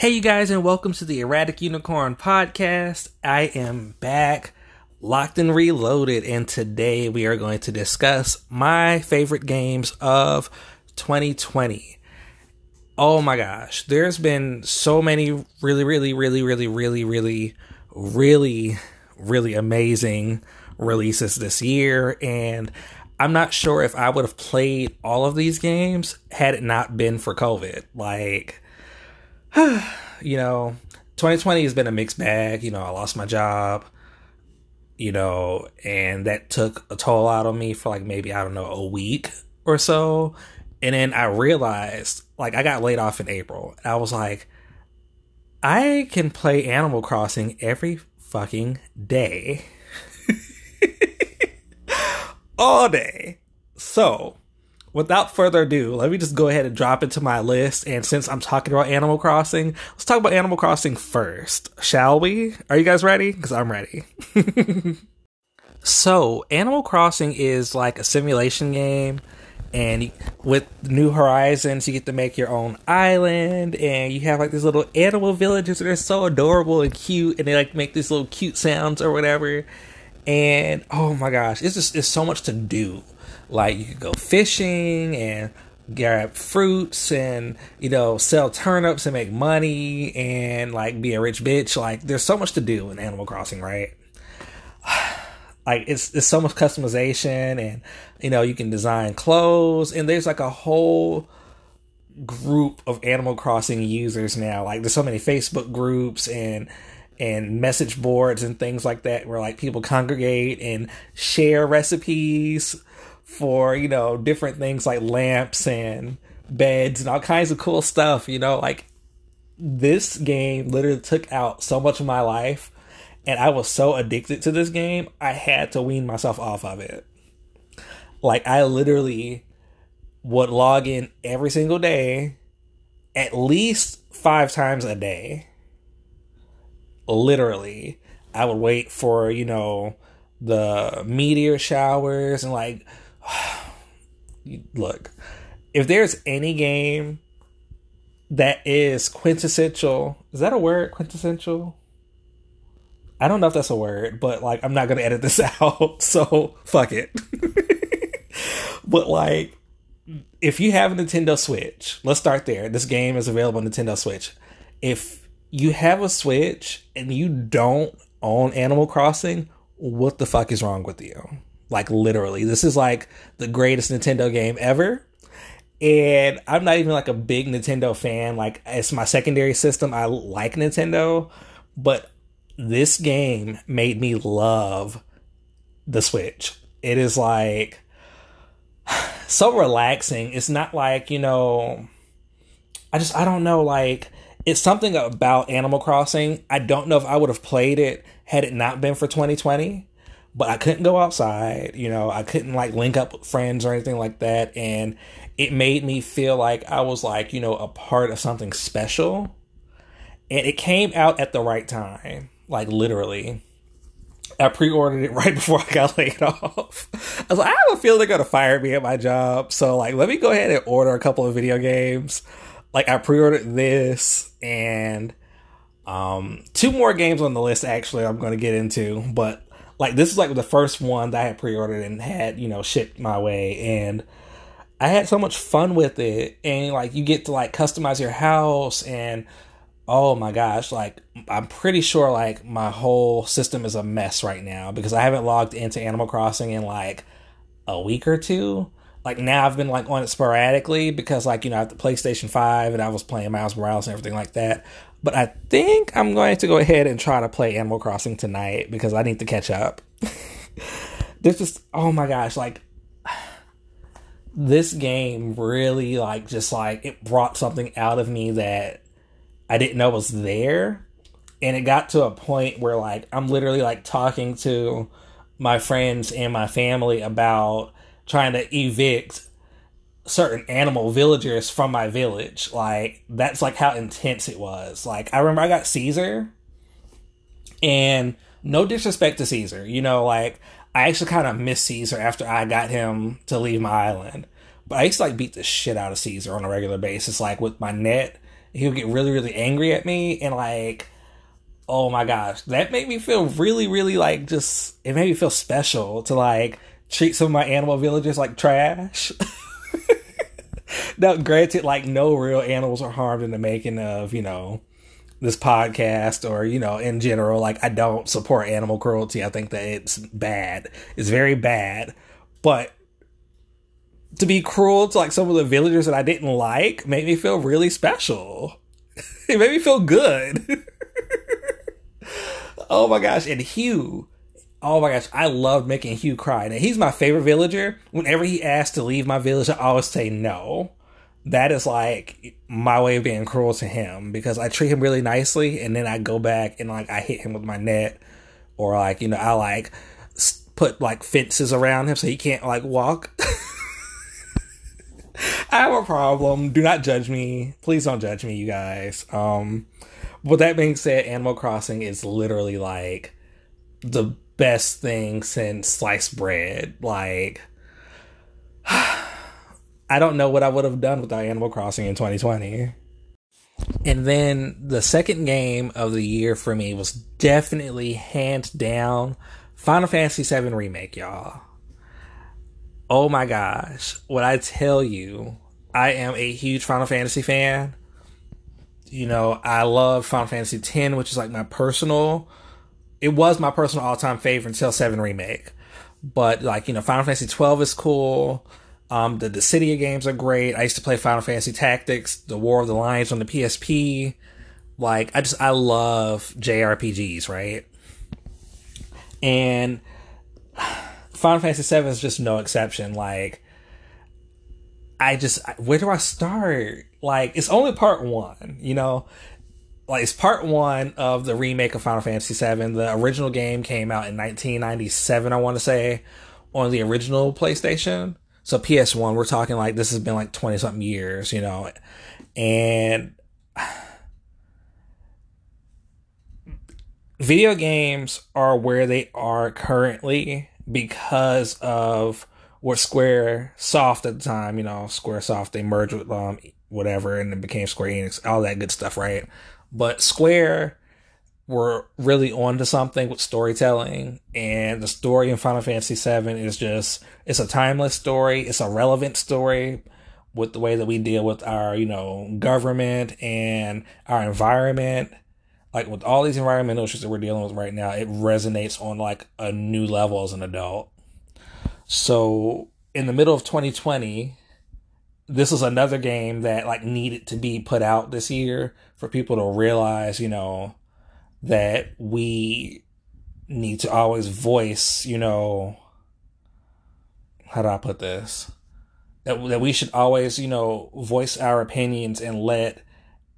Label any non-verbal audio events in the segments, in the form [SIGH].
Hey, you guys, and welcome to the Erratic Unicorn podcast. I am back, locked and reloaded, and today we are going to discuss my favorite games of 2020. Oh my gosh, there's been so many really, really, really, really, really, really, really, really amazing releases this year, and I'm not sure if I would have played all of these games had it not been for COVID. Like, [SIGHS] you know, 2020 has been a mixed bag. You know, I lost my job, you know, and that took a toll out on me for like maybe, I don't know, a week or so. And then I realized, like, I got laid off in April. I was like, I can play Animal Crossing every fucking day. [LAUGHS] All day. So, without further ado, let me just go ahead and drop into my list. And since I'm talking about Animal Crossing, let's talk about Animal Crossing first, shall we? Are you guys ready? Because I'm ready. [LAUGHS] so, Animal Crossing is like a simulation game. And with New Horizons, you get to make your own island, and you have like these little animal villages that are so adorable and cute, and they like make these little cute sounds or whatever. And oh my gosh, it's just it's so much to do like you could go fishing and grab fruits and you know sell turnips and make money and like be a rich bitch. Like there's so much to do in Animal Crossing, right? [SIGHS] like it's it's so much customization and you know you can design clothes and there's like a whole group of Animal Crossing users now. Like there's so many Facebook groups and and message boards and things like that where like people congregate and share recipes for you know different things like lamps and beds and all kinds of cool stuff you know like this game literally took out so much of my life and i was so addicted to this game i had to wean myself off of it. Like i literally would log in every single day at least five times a day. Literally i would wait for you know the meteor showers and like [SIGHS] look, if there's any game that is quintessential, is that a word? Quintessential? I don't know if that's a word, but like I'm not gonna edit this [LAUGHS] out, so fuck it. [LAUGHS] but like, if you have a Nintendo Switch, let's start there. This game is available on Nintendo Switch. If you have a Switch and you don't own Animal Crossing, what the fuck is wrong with you? Like literally, this is like the greatest Nintendo game ever. And I'm not even like a big Nintendo fan. Like it's my secondary system. I like Nintendo, but this game made me love the Switch. It is like [SIGHS] so relaxing. It's not like, you know, I just I don't know like it's something about Animal Crossing. I don't know if I would have played it had it not been for 2020 but I couldn't go outside. You know, I couldn't like link up with friends or anything like that. And it made me feel like I was like, you know, a part of something special. And it came out at the right time, like literally. I pre-ordered it [LAUGHS] right before I got laid [LAUGHS] off. I was like, I have a feeling they're gonna fire me at my job, so like, let me go ahead and order a couple of video games. Like, I pre-ordered this and um, two more games on the list. Actually, I'm going to get into, but like this is like the first one that I had pre-ordered and had you know shipped my way, and I had so much fun with it. And like you get to like customize your house, and oh my gosh, like I'm pretty sure like my whole system is a mess right now because I haven't logged into Animal Crossing in like a week or two. Like now I've been like on it sporadically because like you know at the PlayStation Five and I was playing Miles Morales and everything like that. But I think I'm going to go ahead and try to play Animal Crossing tonight because I need to catch up. [LAUGHS] this is oh my gosh, like this game really like just like it brought something out of me that I didn't know was there. And it got to a point where like I'm literally like talking to my friends and my family about trying to evict certain animal villagers from my village. Like that's like how intense it was. Like I remember I got Caesar and no disrespect to Caesar, you know, like I actually kind of miss Caesar after I got him to leave my island. But I used to like beat the shit out of Caesar on a regular basis, like with my net He would get really, really angry at me and like oh my gosh, that made me feel really, really like just it made me feel special to like treat some of my animal villagers like trash. [LAUGHS] [LAUGHS] now, granted, like no real animals are harmed in the making of you know this podcast or you know in general. Like I don't support animal cruelty. I think that it's bad. It's very bad, but to be cruel to like some of the villagers that I didn't like made me feel really special. [LAUGHS] it made me feel good. [LAUGHS] Oh my gosh. And Hugh. Oh my gosh. I loved making Hugh cry. Now, he's my favorite villager. Whenever he asks to leave my village, I always say no. That is like my way of being cruel to him because I treat him really nicely and then I go back and like I hit him with my net or like, you know, I like put like fences around him so he can't like walk. [LAUGHS] I have a problem. Do not judge me. Please don't judge me, you guys. Um, with that being said, Animal Crossing is literally like the best thing since sliced bread. Like, [SIGHS] I don't know what I would have done without Animal Crossing in 2020. And then the second game of the year for me was definitely hands down Final Fantasy VII Remake, y'all. Oh my gosh. What I tell you, I am a huge Final Fantasy fan you know, I love Final Fantasy X, which is like my personal. It was my personal all time favorite until Seven Remake, but like you know, Final Fantasy twelve is cool. Um, the Dissidia games are great. I used to play Final Fantasy Tactics, the War of the Lions on the PSP. Like I just I love JRPGs, right? And Final Fantasy Seven is just no exception. Like I just where do I start? Like it's only part one, you know. Like it's part one of the remake of Final Fantasy VII. The original game came out in 1997, I want to say, on the original PlayStation. So PS1, we're talking like this has been like 20 something years, you know, and video games are where they are currently because of what Square Soft at the time, you know, Square Soft, they merged with um whatever and it became Square Enix, all that good stuff, right? But Square were really onto something with storytelling and the story in Final Fantasy VII is just it's a timeless story, it's a relevant story with the way that we deal with our, you know, government and our environment. Like with all these environmental issues that we're dealing with right now, it resonates on like a new level as an adult. So in the middle of 2020, this is another game that like needed to be put out this year for people to realize, you know, that we need to always voice, you know, how do I put this? That that we should always, you know, voice our opinions and let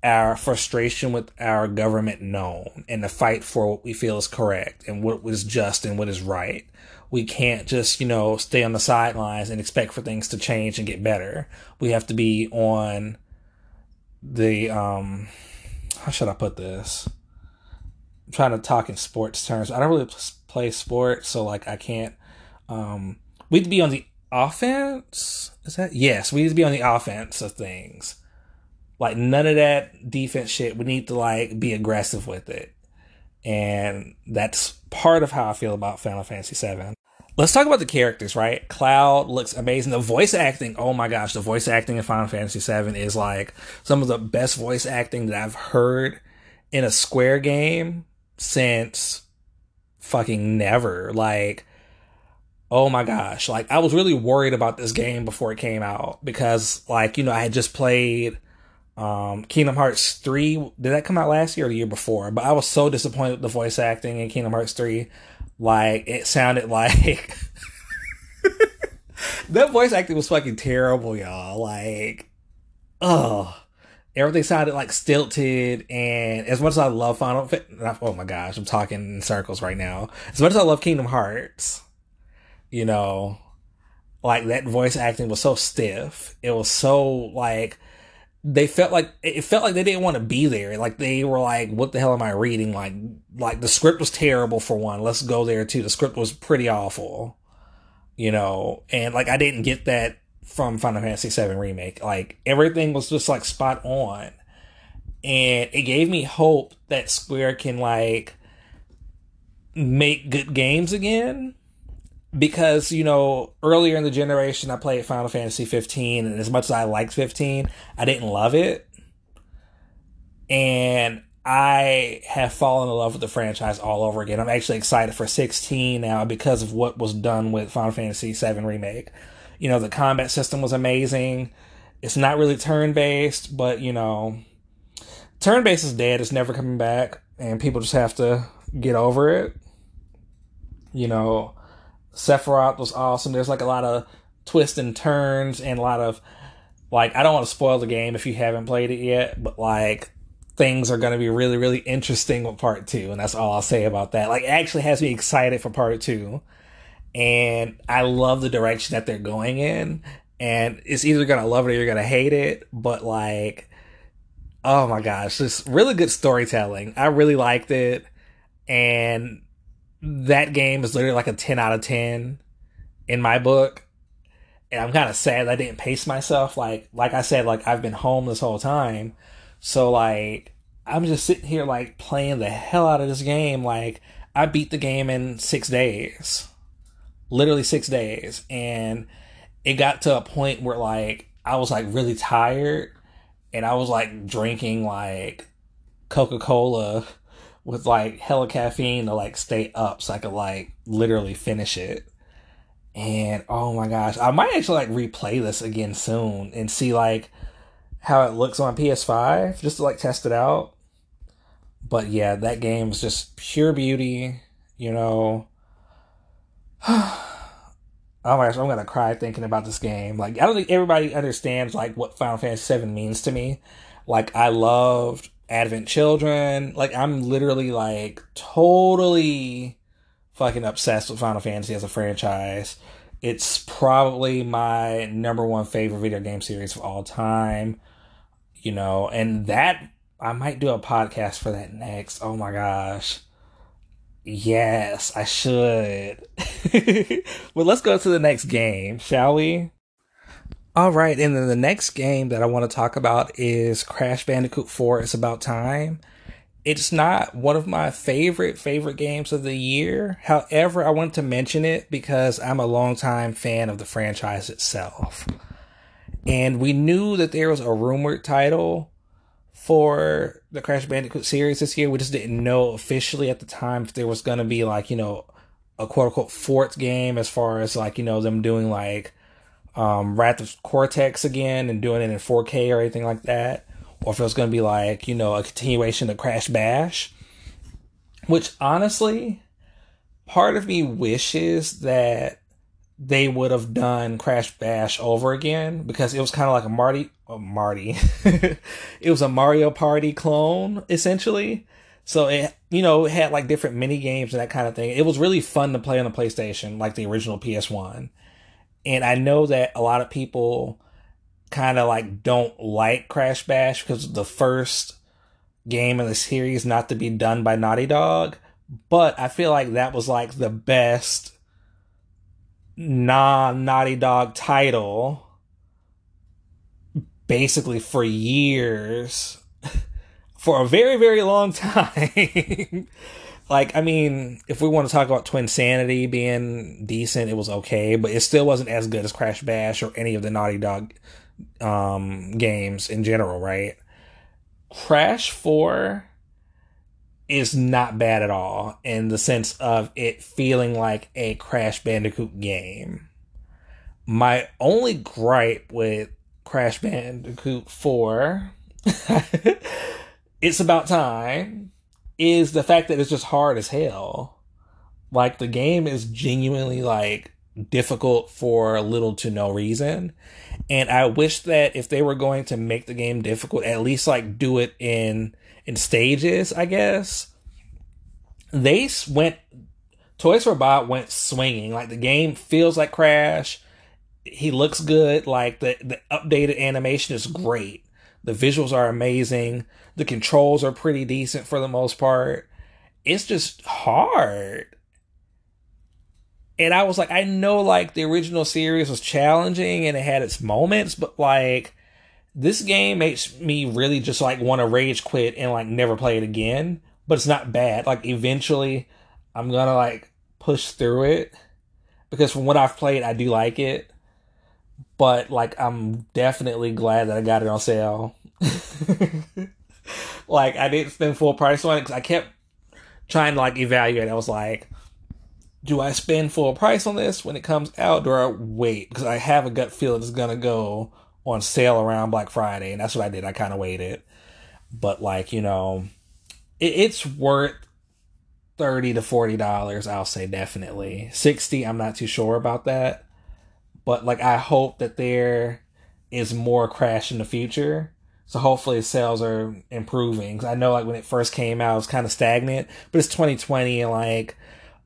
our frustration with our government known and to fight for what we feel is correct and what is just and what is right we can't just, you know, stay on the sidelines and expect for things to change and get better. We have to be on the um how should I put this? I'm trying to talk in sports terms. I don't really play sports, so like I can't um we need to be on the offense. Is that yes, we need to be on the offense of things. Like none of that defense shit. We need to like be aggressive with it. And that's part of how I feel about Final Fantasy VII. Let's talk about the characters, right? Cloud looks amazing. The voice acting, oh my gosh, the voice acting in Final Fantasy VII is like some of the best voice acting that I've heard in a Square game since fucking never. Like, oh my gosh, like I was really worried about this game before it came out because, like, you know, I had just played um Kingdom Hearts 3. Did that come out last year or the year before? But I was so disappointed with the voice acting in Kingdom Hearts 3 like it sounded like [LAUGHS] that voice acting was fucking terrible, y'all. Like, oh, everything sounded like stilted. And as much as I love Final, Fantasy, oh my gosh, I'm talking in circles right now. As much as I love Kingdom Hearts, you know, like that voice acting was so stiff. It was so like they felt like it felt like they didn't want to be there. Like they were like, "What the hell am I reading?" Like, like the script was terrible for one. Let's go there too. The script was pretty awful, you know. And like I didn't get that from Final Fantasy VII remake. Like everything was just like spot on, and it gave me hope that Square can like make good games again because you know earlier in the generation I played Final Fantasy 15 and as much as I liked 15 I didn't love it and I have fallen in love with the franchise all over again. I'm actually excited for 16 now because of what was done with Final Fantasy 7 remake. You know, the combat system was amazing. It's not really turn based, but you know, turn based is dead. It's never coming back, and people just have to get over it. You know, Sephiroth was awesome. There's like a lot of twists and turns and a lot of like I don't want to spoil the game if you haven't played it yet, but like things are going to be really really interesting with part 2 and that's all I'll say about that. Like it actually has me excited for part 2 and I love the direction that they're going in and it's either going to love it or you're going to hate it, but like oh my gosh, this really good storytelling. I really liked it and that game is literally like a 10 out of 10 in my book. And I'm kind of sad I didn't pace myself. Like, like I said, like I've been home this whole time. So like, I'm just sitting here like playing the hell out of this game. Like, I beat the game in six days, literally six days. And it got to a point where like, I was like really tired and I was like drinking like Coca Cola with like hella caffeine to like stay up so I could like literally finish it. And oh my gosh, I might actually like replay this again soon and see like how it looks on PS5 just to like test it out. But yeah, that game is just pure beauty, you know. [SIGHS] oh my gosh, I'm gonna cry thinking about this game. Like, I don't think everybody understands like what Final Fantasy VII means to me. Like, I loved Advent Children. Like I'm literally like totally fucking obsessed with Final Fantasy as a franchise. It's probably my number one favorite video game series of all time. You know, and that I might do a podcast for that next. Oh my gosh. Yes, I should. [LAUGHS] well, let's go to the next game, shall we? All right, and then the next game that I want to talk about is Crash Bandicoot 4 It's About Time. It's not one of my favorite favorite games of the year. However, I want to mention it because I'm a longtime fan of the franchise itself. And we knew that there was a rumored title for the Crash Bandicoot series this year. We just didn't know officially at the time if there was going to be like, you know, a quote unquote fourth game as far as like, you know, them doing like um, Wrath of Cortex again and doing it in 4K or anything like that, or if it was going to be like you know a continuation of Crash Bash. Which honestly, part of me wishes that they would have done Crash Bash over again because it was kind of like a Marty, a Marty, [LAUGHS] it was a Mario Party clone essentially. So it, you know, had like different mini games and that kind of thing. It was really fun to play on the PlayStation, like the original PS1. And I know that a lot of people kind of like don't like Crash Bash because the first game in the series not to be done by Naughty Dog, but I feel like that was like the best non Naughty Dog title basically for years [LAUGHS] for a very very long [LAUGHS] time like I mean, if we want to talk about Twinsanity being decent, it was okay, but it still wasn't as good as Crash Bash or any of the Naughty Dog um, games in general, right? Crash 4 is not bad at all in the sense of it feeling like a Crash Bandicoot game. My only gripe with Crash Bandicoot 4 [LAUGHS] it's about time is the fact that it's just hard as hell. Like the game is genuinely like difficult for little to no reason. And I wish that if they were going to make the game difficult, at least like do it in in stages, I guess. They went Toys for Bob went swinging. Like the game feels like Crash. He looks good. Like the the updated animation is great. The visuals are amazing. The controls are pretty decent for the most part. It's just hard. And I was like, I know like the original series was challenging and it had its moments, but like this game makes me really just like want to rage quit and like never play it again. But it's not bad. Like eventually, I'm gonna like push through it because from what I've played, I do like it. But like, I'm definitely glad that I got it on sale. [LAUGHS] like, I didn't spend full price on it because I kept trying to like evaluate. I was like, do I spend full price on this when it comes out? Do I wait? Because I have a gut feeling it's gonna go on sale around Black Friday, and that's what I did. I kind of waited, but like you know, it, it's worth thirty to forty dollars. I'll say definitely sixty. I'm not too sure about that, but like I hope that there is more Crash in the future. So hopefully sales are improving. I know like when it first came out, it was kind of stagnant, but it's 2020 and like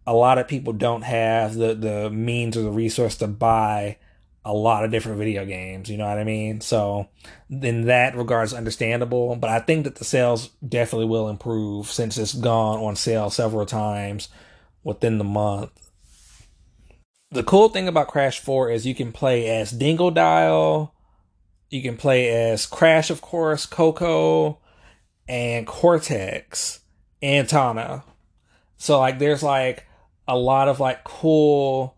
a lot of people don't have the the means or the resource to buy a lot of different video games. You know what I mean? So in that regards, understandable. But I think that the sales definitely will improve since it's gone on sale several times within the month. The cool thing about Crash 4 is you can play as Dingodile, you can play as Crash, of course, Coco, and Cortex, and Tawna. So like there's like a lot of like cool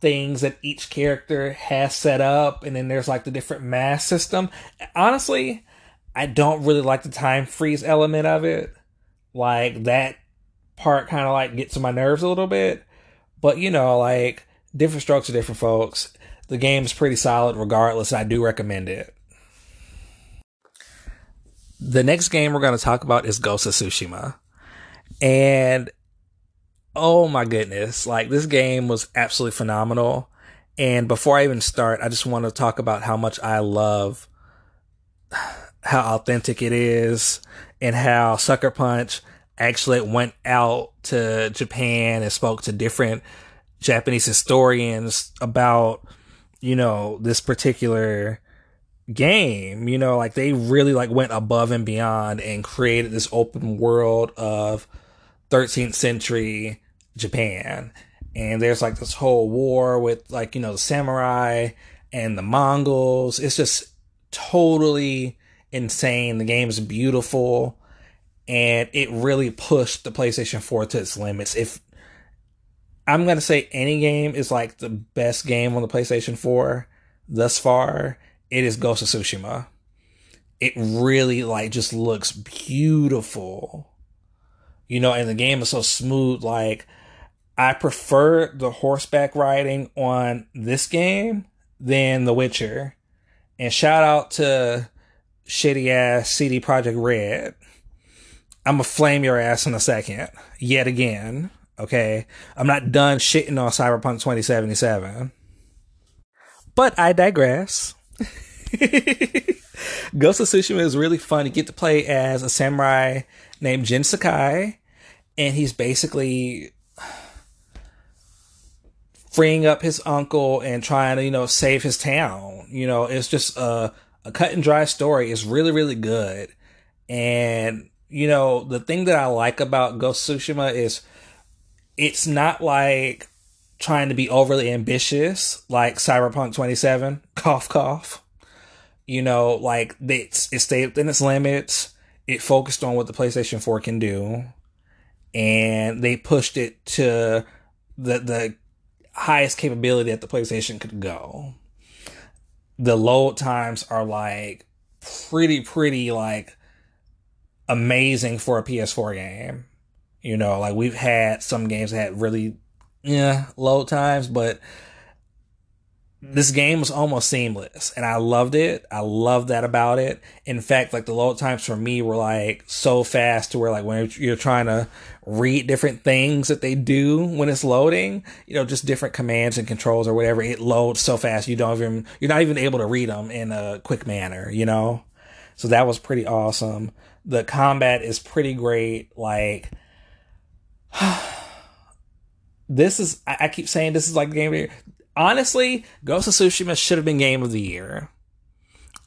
things that each character has set up and then there's like the different mask system. Honestly i don't really like the time freeze element of it. Like that part kind of like gets on my nerves a little bit. But you know like different strokes for different folks the game is pretty solid regardless i do recommend it the next game we're going to talk about is ghost of tsushima and oh my goodness, like this game was absolutely phenomenal. And before I even start, I just want to talk about how much I love how authentic it is and how Sucker Punch actually went out to Japan and spoke to different Japanese historians about, you know, this particular game. You know, like they really like went above and beyond and created this open world of 13th century Japan. And there's like this whole war with like, you know, the samurai and the Mongols. It's just totally insane. The game is beautiful and it really pushed the PlayStation 4 to its limits. If I'm to say any game is like the best game on the PlayStation 4 thus far, it is Ghost of Tsushima. It really like just looks beautiful. You know, and the game is so smooth like I prefer the horseback riding on this game than The Witcher. And shout out to shitty ass CD Projekt Red. I'm gonna flame your ass in a second. Yet again. Okay. I'm not done shitting on Cyberpunk 2077. But I digress. [LAUGHS] Ghost of Tsushima is really fun. You get to play as a samurai named Jin Sakai. And he's basically freeing up his uncle and trying to, you know, save his town. You know, it's just a, a cut and dry story. It's really, really good. And, you know, the thing that I like about Ghost of Tsushima is it's not like trying to be overly ambitious like Cyberpunk 27. [LAUGHS] Cough, cough. You know, like it's, it stayed within its limits. It focused on what the PlayStation 4 can do. And they pushed it to the, the highest capability that the PlayStation could go. The load times are like pretty, pretty like amazing for a PS4 game. You know, like we've had some games that had really, yeah, load times, but this game was almost seamless and I loved it. I loved that about it. In fact, like the load times for me were like so fast to where like when you're trying to read different things that they do when it's loading, you know, just different commands and controls or whatever, it loads so fast you don't even, you're not even able to read them in a quick manner, you know? So that was pretty awesome. The combat is pretty great. Like, [SIGHS] this is, I, keep saying this is like the game of the year. honestly, Ghost of Tsushima should have been Game of the Year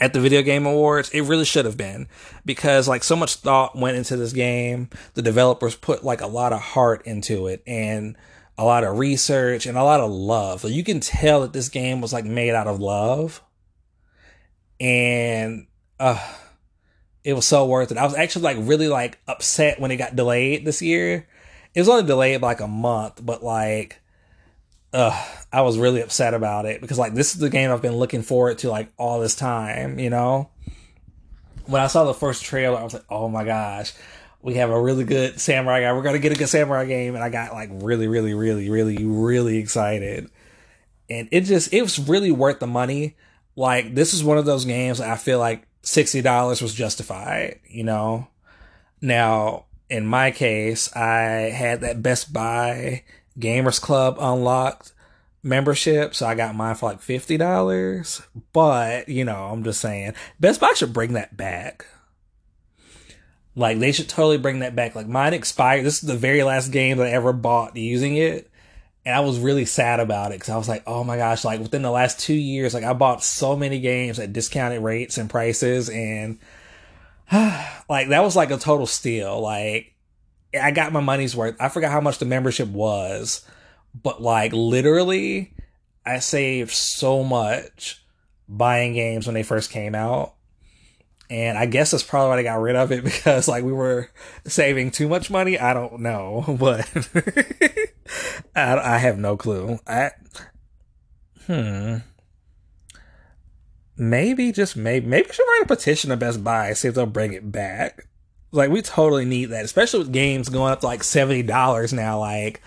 at the Video Game Awards. It really should have been because like so much thought went into this game. The developers put like a lot of heart into it and a lot of research and a lot of love. So you can tell that this game was like made out of love. And uh, it was so worth it. I was actually like really like upset when it got delayed this year. It was only delayed by like a month, but like, uh, I was really upset about it because like this is the game I've been looking forward to like all this time, you know? When I saw the first trailer, I was like, oh my gosh, we have a really good samurai guy. We're gonna get a good samurai game, and I got like really, really, really, really, really excited. And it just it was really worth the money. Like this is one of those games I feel like sixty dollars was justified. You know. Now in my case, I had that Best Buy Gamers Club unlocked membership, so I got mine for like fifty dollars. But you know, I'm just saying, Best Buy should bring that back. Like they should totally bring that back. Like mine expired. This is the very last game that I ever bought using it. And I was really sad about it because I was like, oh my gosh, like within the last two years, like I bought so many games at discounted rates and prices and [SIGHS] like that was like a total steal. Like I got my money's worth. I forgot how much the membership was, but like literally I saved so much buying games when they first came out and I guess that's probably why they got rid of it [LAUGHS] because like we were saving too much money. I don't know, [LAUGHS] but [LAUGHS] I, I have no clue. I hmm. Maybe just maybe maybe we should write a petition to Best Buy see if they'll bring it back. Like we totally need that, especially with games going up to like seventy dollars now. Like,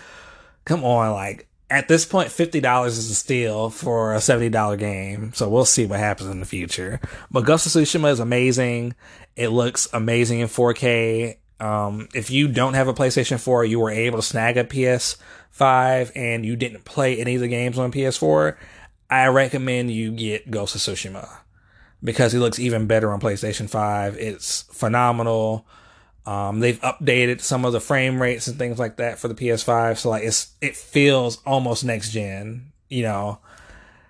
come on, like at this point, fifty dollars is a steal for a seventy dollar game. So we'll see what happens in the future. But Ghost of Tsushima is amazing. It looks amazing in 4K. Um, if you don't have a PlayStation 4, you were able to snag a PS5 and you didn't play any of the games on PS4, I recommend you get Ghost of Tsushima because it looks even better on PlayStation 5. It's phenomenal. Um, they've updated some of the frame rates and things like that for the PS5, so like it's it feels almost next gen, you know.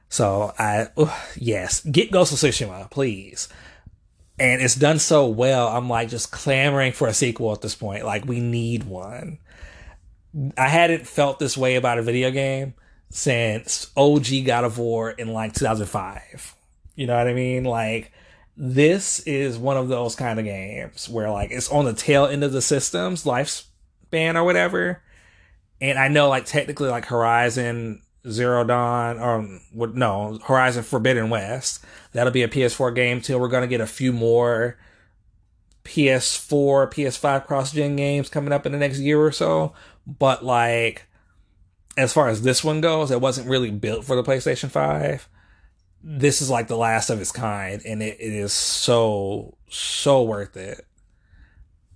So I uh, yes, get Ghost of Tsushima, please. And it's done so well. I'm like just clamoring for a sequel at this point. Like we need one. I hadn't felt this way about a video game since OG God of War in like 2005. You know what I mean? Like this is one of those kind of games where like it's on the tail end of the system's lifespan or whatever. And I know like technically like Horizon Zero Dawn or what no, Horizon Forbidden West, that'll be a PS4 game till we're gonna get a few more PS4, PS5 cross gen games coming up in the next year or so. But like as far as this one goes, it wasn't really built for the PlayStation 5 this is like the last of its kind, and it, it is so so worth it.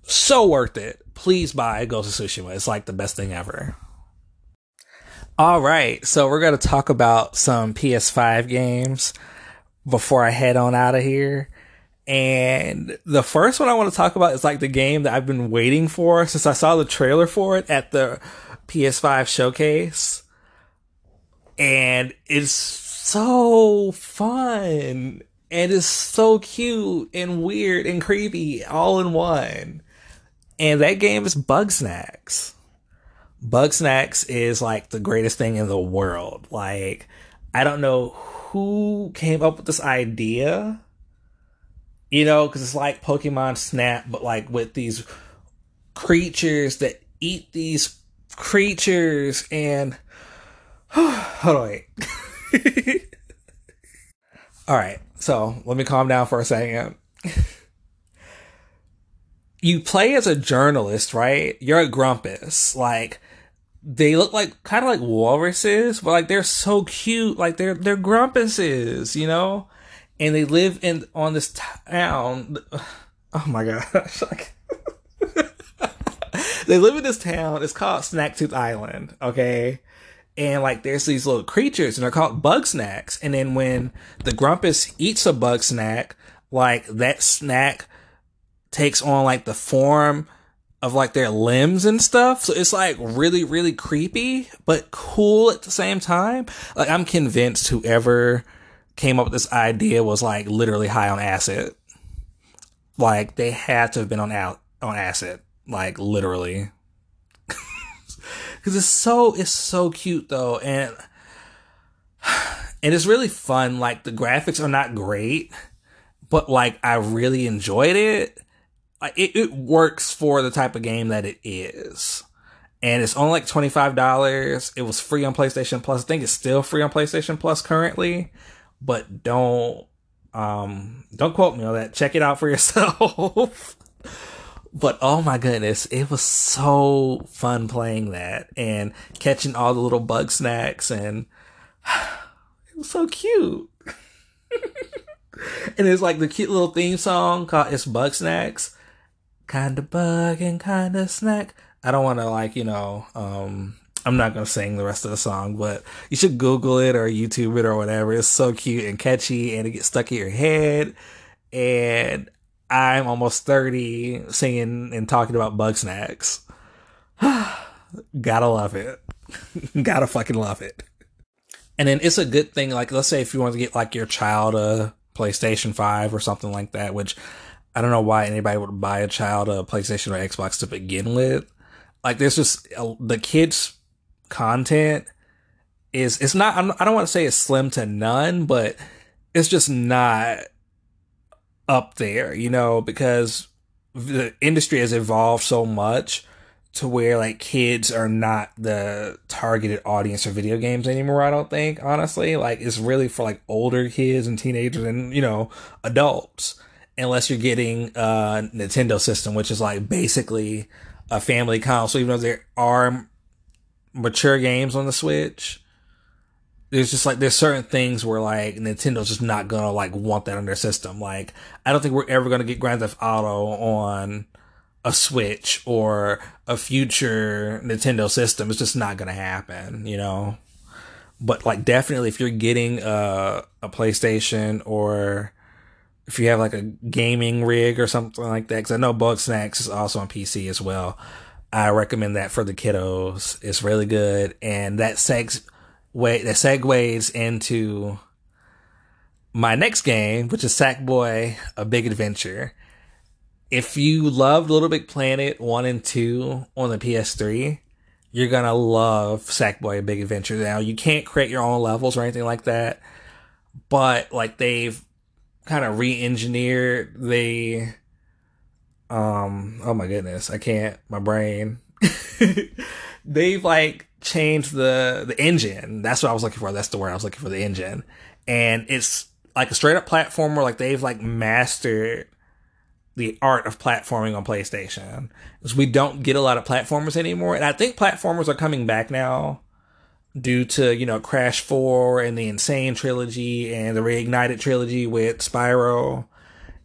So worth it. Please buy Ghost of Tsushima. It's like the best thing ever. All right, so we're gonna talk about some PS5 games before I head on out of here. And the first one I want to talk about is like the game that I've been waiting for since I saw the trailer for it at the PS5 showcase. And it's so fun and it's so cute and weird and creepy all in one. And that game is Bugsnax. Bug Snacks is like the greatest thing in the world. Like, I don't know who came up with this idea, you know, because it's like Pokemon Snap, but like with these creatures that eat these creatures and. [SIGHS] hold on, wait. [LAUGHS] All right, so let me calm down for a second. you play as a journalist, right? You're a grumpus. Like they look like kind of like walruses, but like they're so cute. Like they're they're grumpuses, you know. And they live in on this town. [SIGHS] Oh my gosh! [LAUGHS] They live in this town. It's called Snacktooth Island. Okay, and like there's these little creatures and they're called Bugsnax. and then when the grumpus eats a bug snack, like that snack takes on like the form of like their limbs and stuff so it's like really really creepy but cool at the same time like i'm convinced whoever came up with this idea was like literally high on acid like they had to have been on out on acid like literally [LAUGHS] because it's so it's so cute though, and [SIGHS] and it's really fun. Like the graphics are not great, but like I really enjoyed it. Like it, it works for the type of game that it is. And it's only like $25. It was free on PlayStation Plus. I think it's still free on PlayStation Plus currently, but don't um don't quote me on that. Check it out for [LAUGHS] yourself. But oh my goodness, it was so fun playing that and catching all the little Bugsnax and [SIGHS] it was so cute. [LAUGHS] and it's like the cute little theme song called It's Bugsnax. Kinda bug and kinda snack. I don't want to like, you know, um, I'm not to sing the rest of the song, but you should Google it or YouTube it or whatever. It's so cute and catchy and it gets stuck in your head. And I'm almost 30 singing and talking about Bugsnax. [SIGHS] Gotta love it. [LAUGHS] Gotta fucking love it. And then it's a good thing, like, let's say if you want to get like your child a PlayStation 5 or something like that, which I don't know why anybody would buy a child a PlayStation or Xbox to begin with. Like, there's just uh, the kids' content is, it's not, I don't want to say it's slim to none, but it's just not up there, you know, because the industry has evolved so much to where like kids are not the targeted audience for video games anymore. I don't think honestly, like it's really for like older kids and teenagers and you know adults, unless you're getting a Nintendo system, which is like basically a family console. Even though there are mature games on the Switch, there's just like there's certain things where like Nintendo's just not gonna like want that on their system. Like I don't think we're ever gonna get Grand Theft Auto on a Switch or a future Nintendo system. It's just not gonna happen, you know. But like definitely if you're getting a a PlayStation or if you have like a gaming rig or something like that, because I know Bugsnax is also on PC as well. I recommend that for the kiddos. It's really good, and that segs way that segues into my next game, which is Sackboy: A Big Adventure if you loved Little Big Planet 1 and 2 on the PS3, you're gonna love Sackboy A Big Adventure. Now, you can't create your own levels or anything like that, but like they've kind of re-engineered the um oh my goodness, I can't my brain. [LAUGHS] they've like changed the the engine. That's what I was looking for. That's the word I was looking for, the engine. And it's like a straight up platformer, like they've like mastered the art of platforming on PlayStation. Because we don't get a lot of platformers anymore. And I think platformers are coming back now due to, you know, Crash 4 and the Insane trilogy and the Reignited trilogy with Spyro.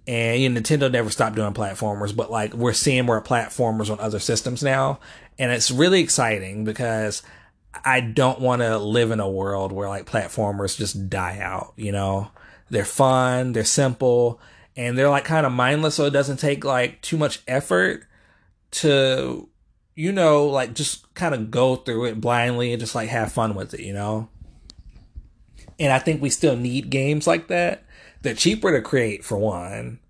And you know, Nintendo never stopped doing platformers, but like we're seeing more platformers on other systems now. And it's really exciting because I don't want to live in a world where like platformers just die out, you know? They're fun, they're simple, and they're like kind of mindless so it doesn't take like too much effort to you know like just kind of go through it blindly and just like have fun with it you know? And i think we still need games like that. They're cheaper to create for one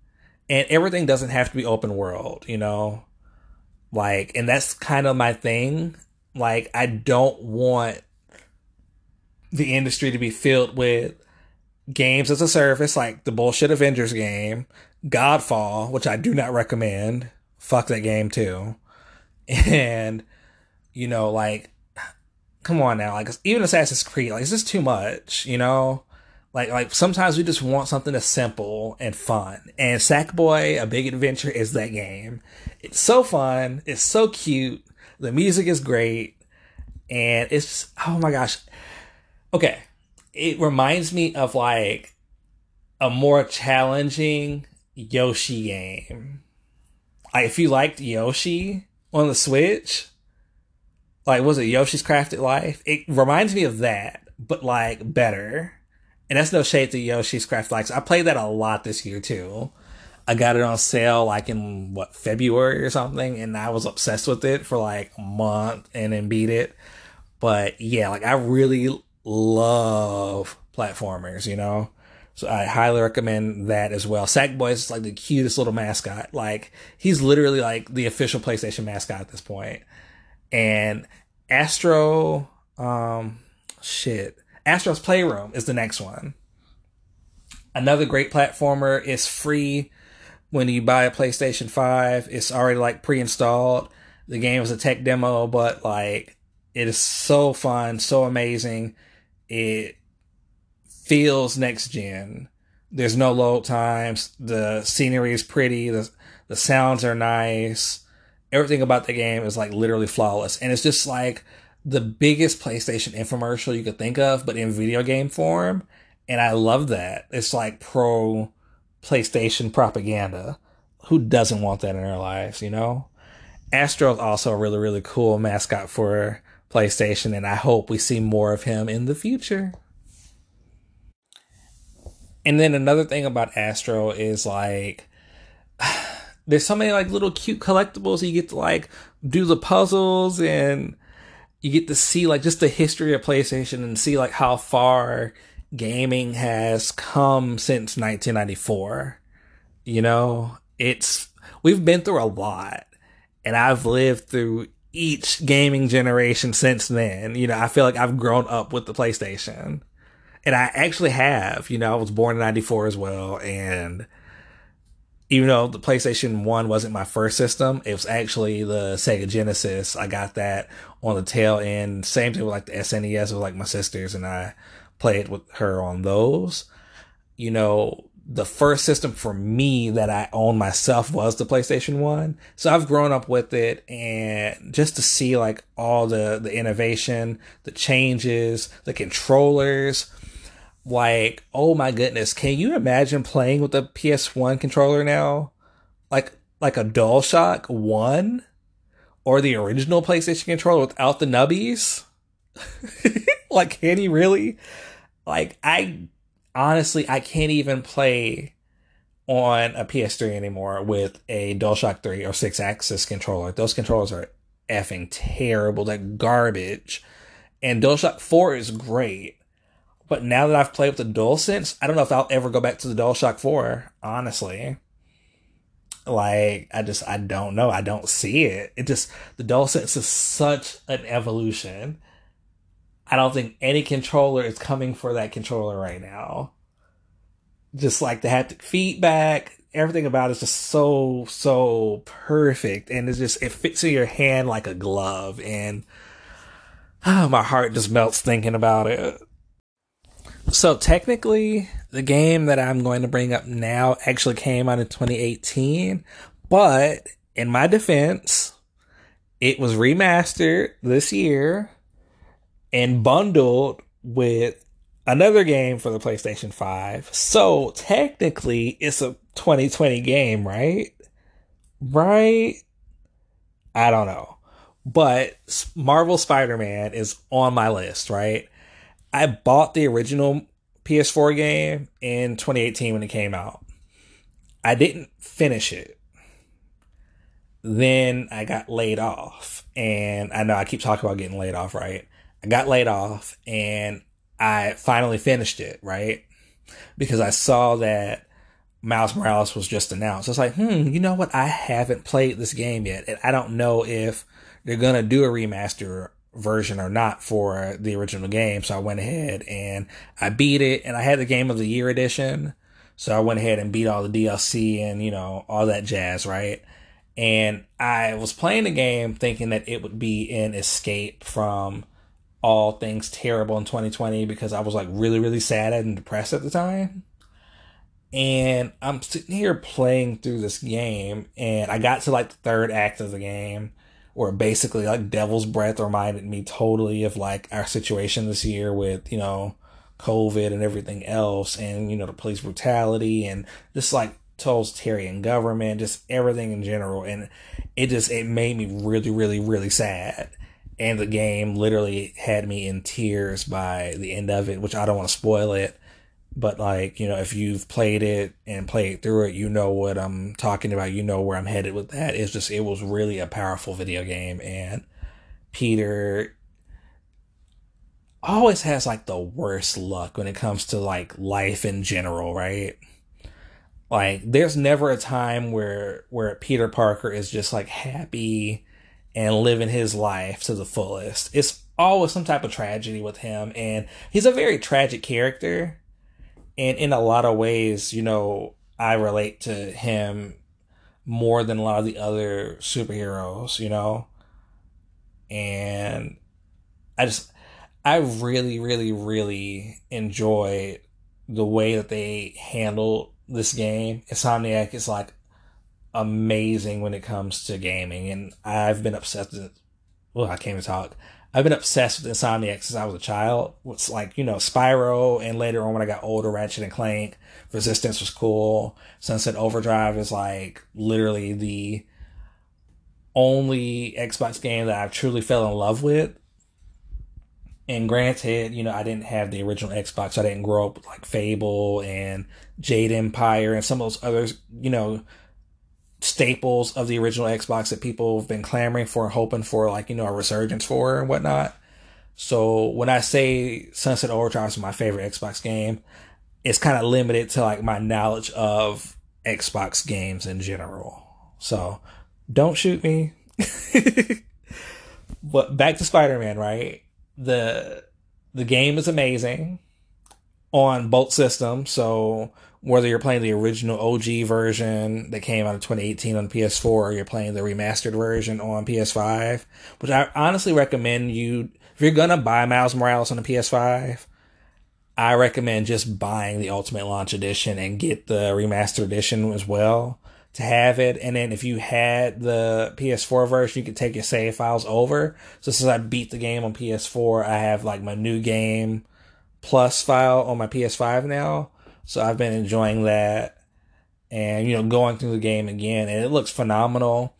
and everything doesn't have to be open world you know like and that's kind of my thing like i don't want the industry to be filled with games as a service, like the bullshit Avengers game, Godfall, which I do not recommend. Fuck that game too. [LAUGHS] And, you know, like, come on now, like, even Assassin's Creed, like, it's just too much, you know? Like, like sometimes we just want something that's simple and fun. And Sackboy, A Big Adventure is that game. It's so fun. It's so cute. The music is great. And it's, just, oh my gosh. Okay it reminds me of like a more challenging Yoshi game. Like if you liked Yoshi on the Switch, like was it Yoshi's Crafted Life? It reminds me of that, but like better. And that's no shade to Yoshi's Crafted Likes. I played that a lot this year too. I got it on sale like in what February or something, and I was obsessed with it for like a month and then beat it. But yeah, like I really love platformers, you know? So I highly recommend that as well. Sackboy is like the cutest little mascot. Like he's literally like the official PlayStation mascot at this point. And Astro, um, shit, Astro's Playroom is the next one. Another great platformer is free when you buy a PlayStation 5. It's already like pre-installed. The game is a tech demo, but like it is so fun, so amazing. It feels next gen. There's no load times. The scenery is pretty. The the sounds are nice. Everything about the game is like literally flawless. And it's just like the biggest PlayStation infomercial you could think of, but in video game form. And I love that. It's like pro PlayStation propaganda. Who doesn't want that in their lives, you know? Astro is also a really, really cool mascot for PlayStation, and I hope we see more of him in the future. And then another thing about Astro is like [SIGHS] there's so many like little cute collectibles you get to like do the puzzles and you get to see like just the history of PlayStation and see like how far gaming has come since 1994. You know, it's we've been through a lot and I've lived through each gaming generation since then. You know, I feel like I've grown up with the PlayStation and I actually have. You know, I was born in '94 as well, and even though the PlayStation One wasn't my first system, it was actually the Sega Genesis. I got that on the tail end. Same thing with like the SNES with like my sisters, and I played with her on those. You know, the first system for me that I owned myself was the PlayStation 1. So I've grown up with it and just to see like all the the innovation, the changes, the controllers, like oh my goodness can you imagine playing with a ps1 controller now like like a DualShock 1 or the original playstation controller without the nubbies? [LAUGHS] Like can you really? Like i honestly i can't even play on a ps3 anymore with a DualShock 3 or 6 axis controller. Those controllers are effing terrible. They're garbage. And DualShock 4 is great. But now that I've played with the DualSense, I don't know if I'll ever go back to the DualShock 4, honestly. Like, I just, I don't know. I don't see it. It just, the DualSense is such an evolution. I don't think any controller is coming for that controller right now. Just like the haptic feedback, everything about it is just so, so perfect. And it's just, it fits in your hand like a glove. And oh, [SIGHS] my heart just melts thinking about it. So technically, the game that I'm going to bring up now actually came out in 2018, but in my defense, it was remastered this year and bundled with another game for the PlayStation 5. So technically, it's a 2020 game, right? Right? I don't know. But Marvel Spider Man is on my list, right? I bought the original PS4 game in 2018 when it came out. I didn't finish it. Then I got laid off. And I know I keep talking about getting laid off, right? I got laid off and I finally finished it, right? Because I saw that Miles Morales was just announced. I was like, hmm, you know what? I haven't played this game yet. And I don't know if they're going to do a remaster version or not for the original game. So I went ahead and I beat it and I had the game of the year edition. So I went ahead and beat all the DLC and, you know, all that jazz, right? And I was playing the game thinking that it would be an escape from all things terrible in 2020 because I was like really, really sad and depressed at the time. And I'm sitting here playing through this game and I got to like the third act of the game where basically like Devil's Breath reminded me totally of like our situation this year with, you know, COVID and everything else and, you know, the police brutality and just like totalitarian government, just everything in general. And it just, it made me really, really, really sad. And the game literally had me in tears by the end of it, which I don't want to spoil it but like you know if you've played it and played through it you know what i'm talking about. You know where i'm headed with that. It's just it was really a powerful video game. And peter always has like the worst luck when it comes to like life in general right? Like there's never a time where where peter parker is just like happy and living his life to the fullest. It's always some type of tragedy with him. And he's a very tragic character And in a lot of ways, you know, I relate to him more than a lot of the other superheroes, you know? And I just, I really, really, really enjoy the way that they handle this game. Insomniac is like amazing when it comes to gaming, and I've been obsessed with. Well, I can't even talk. I've been obsessed with Insomniac since I was a child. It's like, you know, Spyro, and later on when I got older, Ratchet and Clank, Resistance was cool. Sunset Overdrive is like literally the only Xbox game that I've truly fell in love with. And granted, you know, I didn't have the original Xbox. So I didn't grow up with like Fable and Jade Empire and some of those others, you know, staples of the original Xbox that people have been clamoring for and hoping for, like, you know, a resurgence for and whatnot. So when I say Sunset Overdrive is my favorite Xbox game, it's kind of limited to like my knowledge of Xbox games in general. So don't shoot me. [LAUGHS] but back to Spider-Man, right? The the game is amazing on both systems. So whether you're playing the original OG version that came out in 2018 on PS4 or you're playing the remastered version on PS5, which I honestly recommend you, if you're gonna buy Miles Morales on the PS5, I recommend just buying the Ultimate Launch Edition and get the remastered edition as well to have it. And then if you had the PS4 version, you could take your save files over. So since I beat the game on PS4, I have like my new game plus file on my PS5 now. So I've been enjoying that and, you know, going through the game again and it looks phenomenal.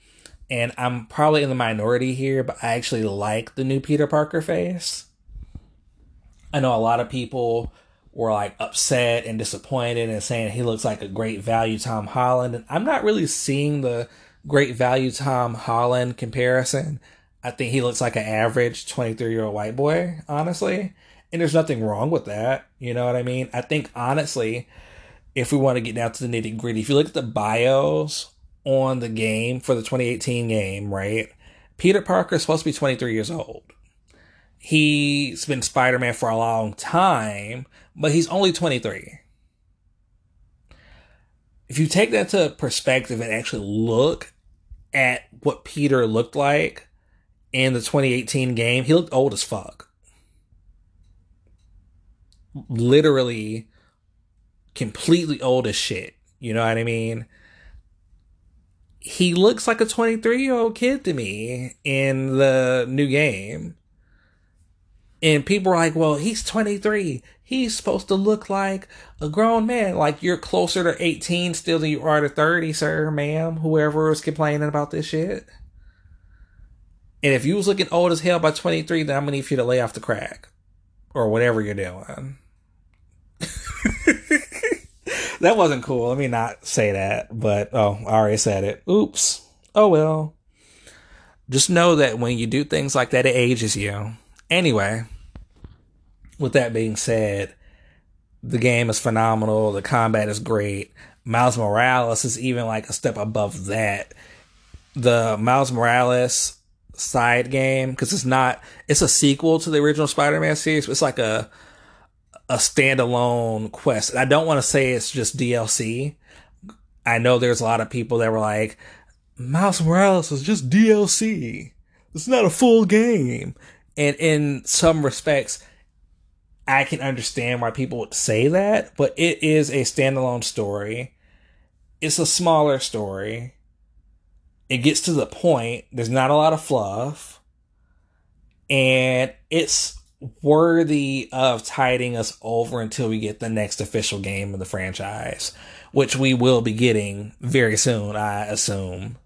And I'm probably in the minority here, but I actually like the new Peter Parker face. I know a lot of people were like upset and disappointed and saying he looks like a great value Tom Holland. And I'm not really seeing the great value Tom Holland comparison. I think he looks like an average 23 year old white boy, honestly. And there's nothing wrong with that. You know what I mean? I think honestly, if we want to get down to the nitty gritty, if you look at the bios on the game for the 2018 game, right? Peter Parker is supposed to be 23 years old. He's been Spider Man for a long time, but he's only 23. If you take that to perspective and actually look at what Peter looked like in the 2018 game, he looked old as fuck literally completely old as shit. You know what I mean? He looks like a 23 year old kid to me in the new game. And people are like, well, he's 23. He's supposed to look like a grown man. Like you're closer to 18 still than you are to 30, sir, ma'am, whoever was complaining about this shit. And if you was looking old as hell by 23, then I'm gonna need you to lay off the crack. Or whatever you're doing. [LAUGHS] that wasn't cool. Let me not say that. But oh, I already said it. Oops. Oh well. Just know that when you do things like that, it ages you. Anyway, with that being said, the game is phenomenal. The combat is great. Miles Morales is even like a step above that. The Miles Morales side game, because it's not, it's a sequel to the original Spider Man series. It's like a a standalone quest. I don't want to say it's just DLC. I know there's a lot of people that were like, Miles Morales is just DLC. It's not a full game. And in some respects, I can understand why people would say that, but it is a standalone story. It's a smaller story. It gets to the point. There's not a lot of fluff. And it's worthy of tiding us over until we get the next official game of the franchise, which we will be getting very soon, I assume.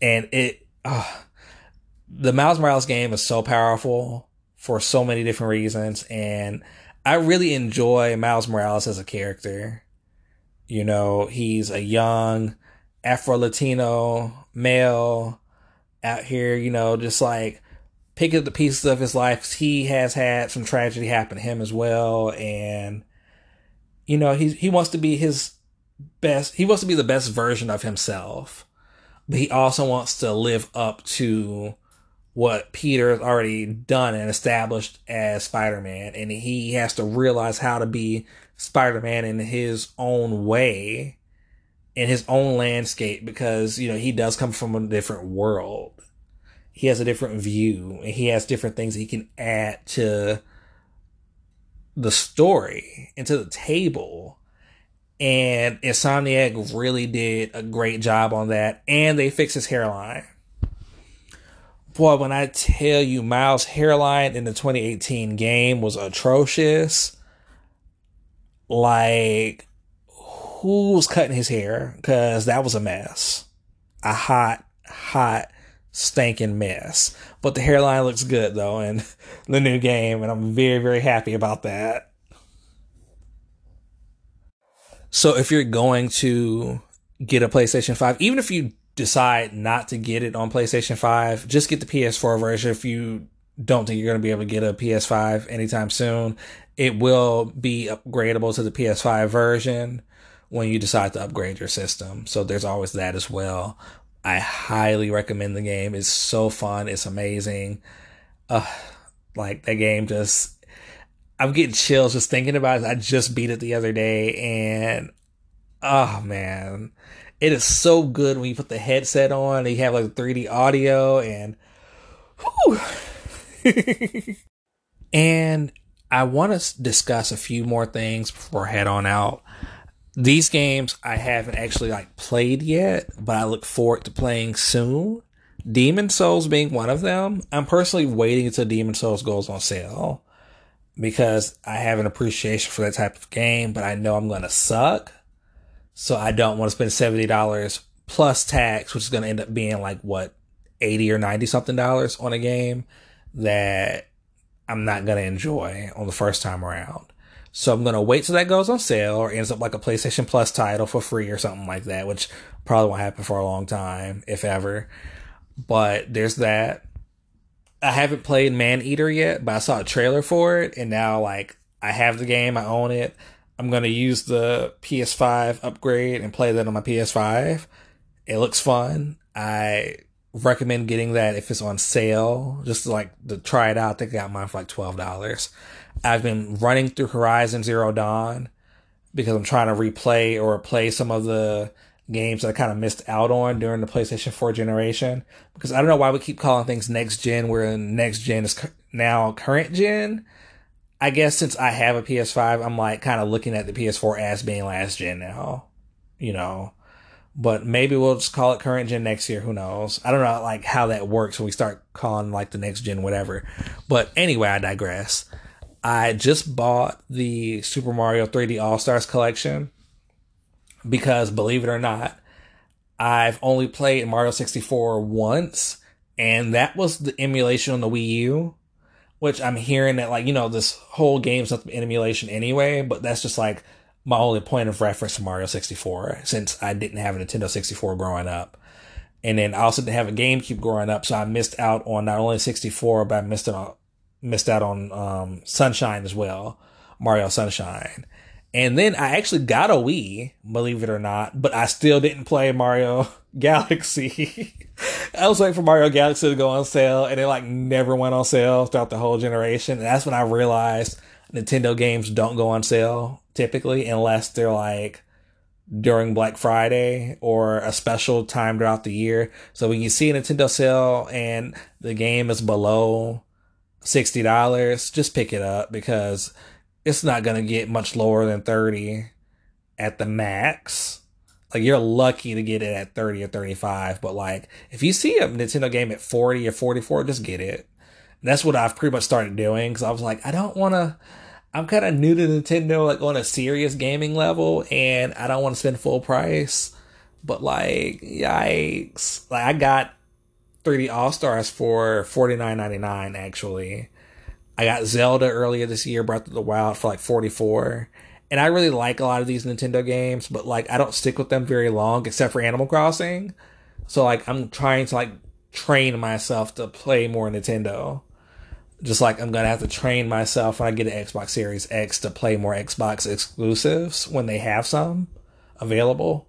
And it, uh, the Miles Morales game is so powerful for so many different reasons, and I really enjoy Miles Morales as a character. You know, he's a young Afro Latino male out here, you know, just like pick up the pieces of his life. He has had some tragedy happen to him as well, and you know he he wants to be his best. He wants to be the best version of himself, but he also wants to live up to what Peter has already done and established as Spider Man, and he has to realize how to be Spider Man in his own way, in his own landscape, because you know he does come from a different world. He has a different view, and he has different things he can add to the story and to the table. And Insomniac really did a great job on that, and they fixed his hairline boy, when I tell you Miles' hairline in the 2018 game was atrocious, like, who was cutting his hair? Because that was a mess. A hot, hot, stinking mess. But the hairline looks good, though, in [LAUGHS] the new game, and I'm very, very happy about that. So if you're going to get a PlayStation 5, even if you decide not to get it on PlayStation 5, just get the PS4 version if you don't think you're going to be able to get a PS5 anytime soon. It will be upgradable to the PS5 version when you decide to upgrade your system. So there's always that as well. I highly recommend the game. It's so fun. It's amazing. Uh, like that game just I'm getting chills just thinking about it. I just beat it the other day and oh man it is so good when you put the headset on you have like 3D audio and [LAUGHS] and I want to discuss a few more things before I head on out. These games I haven't actually like played yet, but I look forward to playing soon. Demon's Souls being one of them. I'm personally waiting until Demon's Souls goes on sale because I have an appreciation for that type of game, but I know I'm going to suck. So I don't want to spend seventy dollars plus tax, which is going to end up being like what eighty or ninety something dollars on a game that I'm not going to enjoy on the first time around. So I'm to wait till that goes on sale or ends up like a PlayStation Plus title for free or something like that, which probably won't happen for a long time, if ever. But there's that. I haven't played Maneater yet, but I saw a trailer for it, and now like I have the game, I own it. I'm to use the PS5 upgrade and play that on my PS5. It looks fun. I recommend getting that if it's on sale, just to like to try it out. I think I got mine for like $12. I've been running through Horizon Zero Dawn because I'm trying to replay or play some of the games that I kind of missed out on during the PlayStation 4 generation. Because I don't know why we keep calling things next gen where next gen is now current gen. I guess since I have a PS5, I'm like kind of looking at the PS4 as being last gen now, you know. But maybe we'll just call it current gen next year. Who knows? I don't know like how that works when we start calling like the next gen whatever. But anyway, I digress. I just bought the Super Mario 3D All Stars collection because believe it or not, I've only played Mario 64 once, and that was the emulation on the Wii U which I'm hearing that like you know this whole game's not emulation anyway, but that's just like my only point of reference to Mario 64 since I didn't have a Nintendo 64 growing up. And then I also didn't have a GameCube growing up, so I missed out on not only 64, but I missed out missed out on um, Sunshine as well, Mario Sunshine. And then I actually got a Wii, believe it or not, but I still didn't play Mario [LAUGHS] Galaxy. [LAUGHS] I was waiting for Mario Galaxy to go on sale, and it like never went on sale throughout the whole generation. And that's when I realized Nintendo games don't go on sale typically unless they're like during Black Friday or a special time throughout the year. So when you see a Nintendo sale and the game is below sixty dollars, just pick it up because it's not gonna get much lower than 30 at the max. Like you're lucky to get it at 30 or 35, but like if you see a Nintendo game at 40 or 44, just get it. And that's what I've pretty much started doing because I was like, I don't want to. I'm kind of new to Nintendo, like on a serious gaming level, and I don't want to spend full price. But like, yikes! Like I got 3D All Stars for 49.99 actually, I got Zelda earlier this year, Breath of the Wild for like 44. And I really like a lot of these Nintendo games, but like I don't stick with them very long except for Animal Crossing. So like I'm trying to like train myself to play more Nintendo. Just like I'm gonna have to train myself when I get an Xbox Series X to play more Xbox exclusives when they have some available.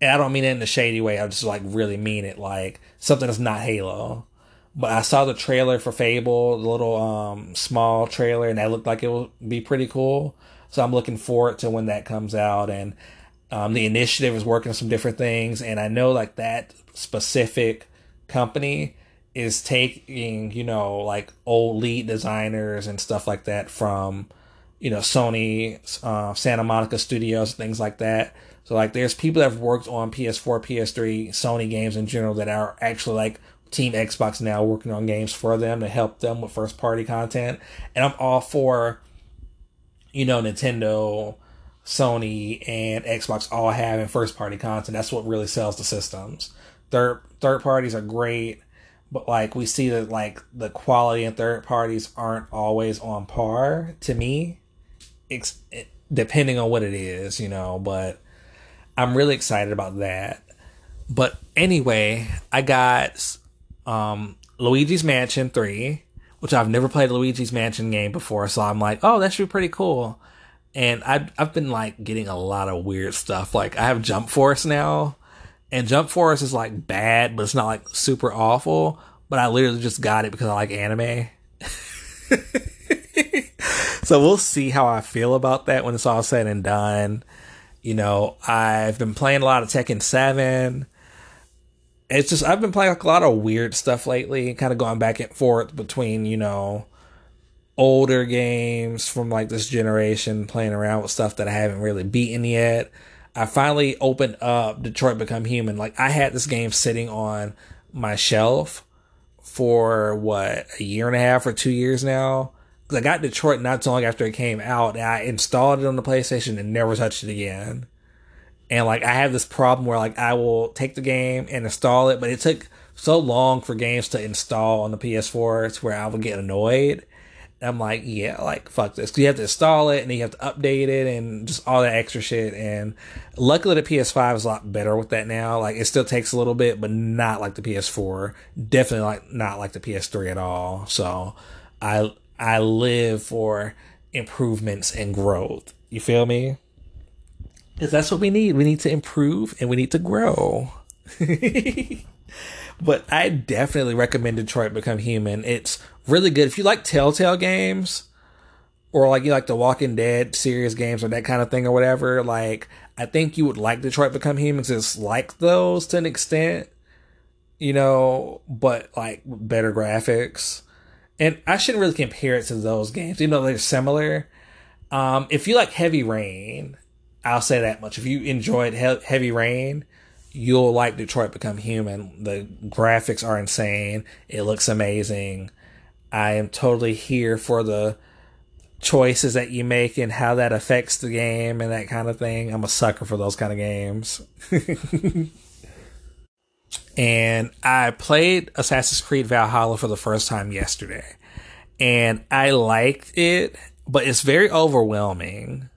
And I don't mean it in a shady way. I just like really mean it like something that's not Halo But I saw the trailer for Fable, the little um, small trailer, and that looked like it would be pretty cool. So I'm looking forward to when that comes out. And um, the initiative is working on some different things, and I know like that specific company is taking you know like old lead designers and stuff like that from you know Sony, uh, Santa Monica Studios, things like that. So like there's people that have worked on PS4, PS3, Sony games in general that are actually like Team Xbox now working on games for them to help them with first party content. And I'm all for you know Nintendo, Sony, and Xbox all having first party content. That's what really sells the systems. Third third parties are great, but like we see that like the quality and third parties aren't always on par to me. It's, depending on what it is, you know, but I'm really excited about that. But anyway, I got um, Luigi's Mansion 3, which I've never played a Luigi's Mansion game before, so I'm like, oh, that should be pretty cool. And I've, I've been like getting a lot of weird stuff. Like, I have Jump Force now, and Jump Force is like bad, but it's not like super awful. But I literally just got it because I like anime. [LAUGHS] so we'll see how I feel about that when it's all said and done. You know, I've been playing a lot of Tekken 7. It's just, I've been playing like a lot of weird stuff lately, kind of going back and forth between, you know, older games from like this generation, playing around with stuff that I haven't really beaten yet. I finally opened up Detroit Become Human. Like, I had this game sitting on my shelf for what, a year and a half or two years now I got Detroit not so long after it came out, and I installed it on the PlayStation and never touched it again. And like I have this problem where like I will take the game and install it, but it took so long for games to install on the PS4 it's where I would get annoyed. And I'm like, yeah, like fuck this. You have to install it and you have to update it and just all that extra shit. And luckily the PS5 is a lot better with that now. Like it still takes a little bit, but not like the PS4. Definitely like not like the PS3 at all. So I I live for improvements and growth. You feel me? Because that's what we need. We need to improve and we need to grow. [LAUGHS] but I definitely recommend Detroit Become Human. It's really good. If you like Telltale games or like you like the Walking Dead series games or that kind of thing or whatever, like I think you would like Detroit Become Human because it's like those to an extent, you know, but like better graphics and I shouldn't really compare it to those games, even though they're similar. Um, if you like Heavy Rain, I'll say that much. If you enjoyed he- Heavy Rain, you'll like Detroit Become Human. The graphics are insane. It looks amazing. I am totally here for the choices that you make and how that affects the game and that kind of thing. I'm a sucker for those kind of games. [LAUGHS] and I played Assassin's Creed Valhalla for the first time yesterday, and I liked it, but it's very overwhelming.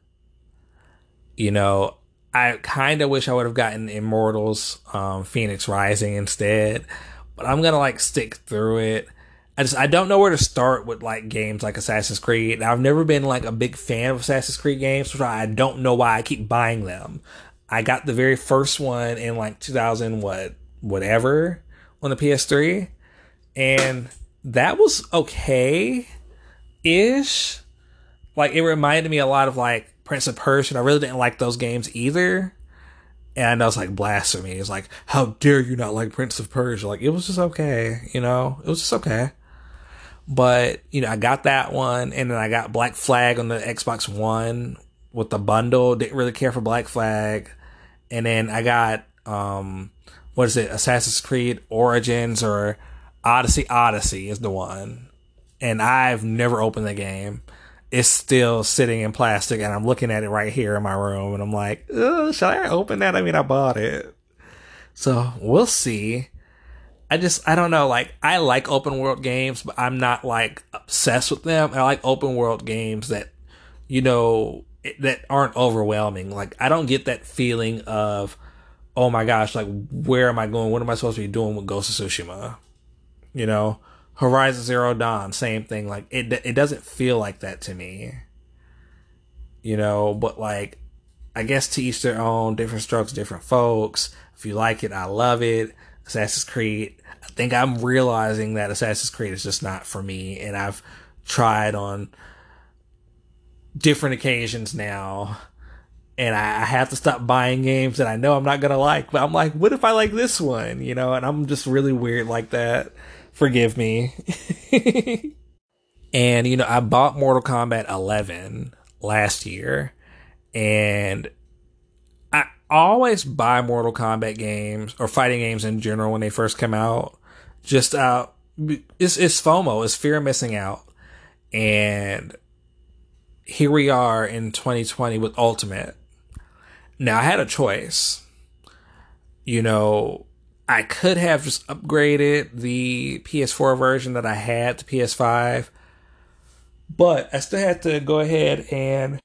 You know, I kind of wish I would have gotten Immortals um, Fenyx Rising instead, but I'm gonna like stick through it. I just I don't know where to start with like games like Assassin's Creed. I've never been like a big fan of Assassin's Creed games, I don't know why I keep buying them. I got the very first one in like 2000 what whatever on the PS3, and that was okay ish. Like it reminded me a lot of like Prince of Persia. And I really didn't like those games either. And I was like blasphemy. It's like, how dare you not like Prince of Persia? Like it was just okay, you know? It was just okay. But, you know, I got that one and then I got Black Flag on the Xbox One with the bundle. Didn't really care for Black Flag. And then I got um what is it, Assassin's Creed Origins or Odyssey Odyssey is the one. And I've never opened the game. It's still sitting in plastic and I'm looking at it right here in my room and I'm like, should I open that? I mean, I bought it. So we'll see. I just, I don't know. Like, I like open world games, but I'm not like obsessed with them. I like open world games that, you know, that aren't overwhelming. Like, I don't get that feeling of, oh my gosh, like where am I going? What am I supposed to be doing with Ghost of Tsushima? You know, Horizon Zero Dawn, same thing. Like it, it doesn't feel like that to me. You know, but like, I guess to each their own. Different strokes, different folks. If you like it, I love it. Assassin's Creed. I think I'm realizing that Assassin's Creed is just not for me, and I've tried on different occasions now, and I have to stop buying games that I know I'm not gonna like. But I'm like, what if I like this one? You know, and I'm just really weird like that. Forgive me. [LAUGHS] and you know, I bought Mortal Kombat 11 last year, and I always buy Mortal Kombat games or fighting games in general when they first come out. Just out, it's it's FOMO, it's fear of missing out, and here we are in 2020 with Ultimate. Now I had a choice. You know, I could have just upgraded the PS4 version that I had to PS5, but I still had to go ahead and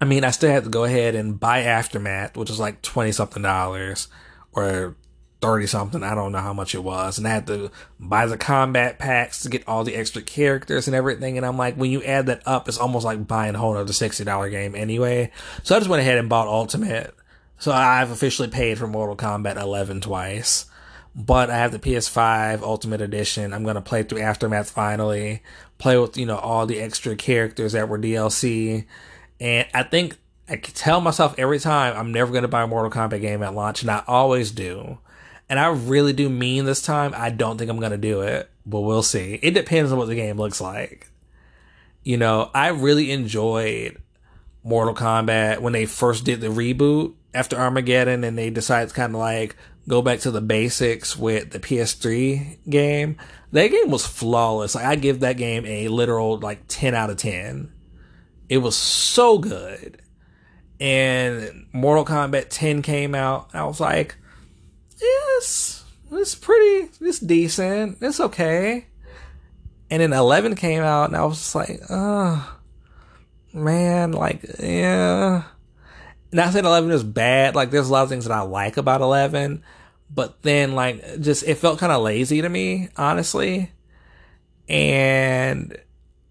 I mean, I still had to go ahead and buy Aftermath, which is like 20 something dollars or 30 something. I don't know how much it was. And I had to buy the combat packs to get all the extra characters and everything. And I'm like, when you add that up, it's almost like buying a whole other $60 game anyway. So I just went ahead and bought Ultimate. So I've officially paid for Mortal Kombat 11 twice. But I have the PS5 Ultimate Edition. I'm going to play through Aftermath finally. Play with, you know, all the extra characters that were DLC and I think I tell myself every time I'm never going to buy a Mortal Kombat game at launch, and I always do. And I really do mean this time, I don't think I'm going to do it, but we'll see. It depends on what the game looks like. You know, I really enjoyed Mortal Kombat when they first did the reboot after Armageddon and they decided to kind of like go back to the basics with the PS3 game. That game was flawless. Like I give that game a literal like 10 out of 10 it was so good. And Mortal Kombat 10 came out. I was like, yes, it's pretty, it's decent. It's okay. And then 11 came out and I was just like, oh, man, like, yeah. Not saying 11 is bad. Like, there's a lot of things that I like about 11. But then, like, just, it felt kind of lazy to me, honestly. And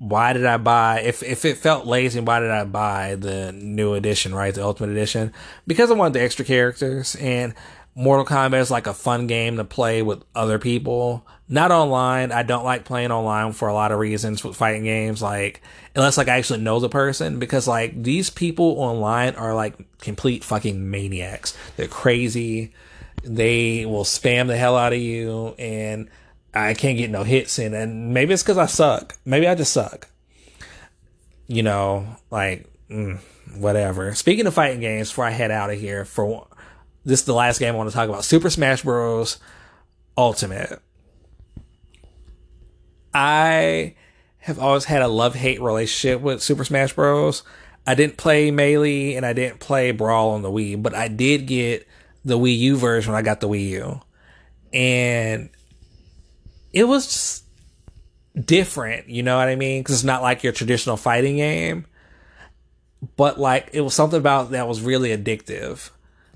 why did I buy if if it felt lazy, why did I buy the new edition, right? The Ultimate Edition? Because I wanted the extra characters and Mortal Kombat is like a fun game to play with other people. Not online. I don't like playing online for a lot of reasons with fighting games, like unless like I actually know the person, because like these people online are like complete fucking maniacs. They're crazy. They will spam the hell out of you and I can't get no hits in, and maybe it's because I suck. Maybe I just suck. You know, like mm, whatever. Speaking of fighting games, before I head out of here, for this is the last game I want to talk about: Super Smash Bros. Ultimate. I have always had a love hate relationship with Super Smash Bros. I didn't play Melee and I didn't play Brawl on the Wii, but I did get the Wii U version when I got the Wii U. And it was different, you know what I mean? Because it's not like your traditional fighting game, but like it was something about that was really addictive.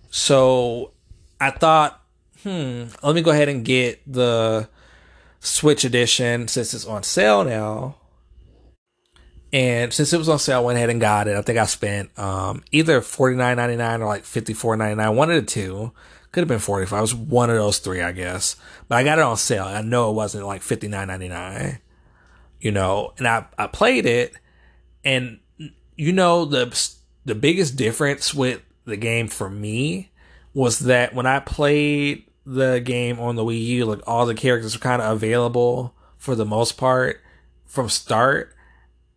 So I thought, hmm, let me go ahead and get the Switch edition since it's on sale now. And since it was on sale, I went ahead and got it. I think I spent um, either forty nine ninety nine or like fifty four ninety nine. One of the two. Could have been 45. It was one of those three, I guess. But I got it on sale. I know it wasn't like 59.99. You know, and I I played it and you know the the biggest difference with the game for me was that when I played the game on the Wii U, like all the characters were kind of available for the most part from start.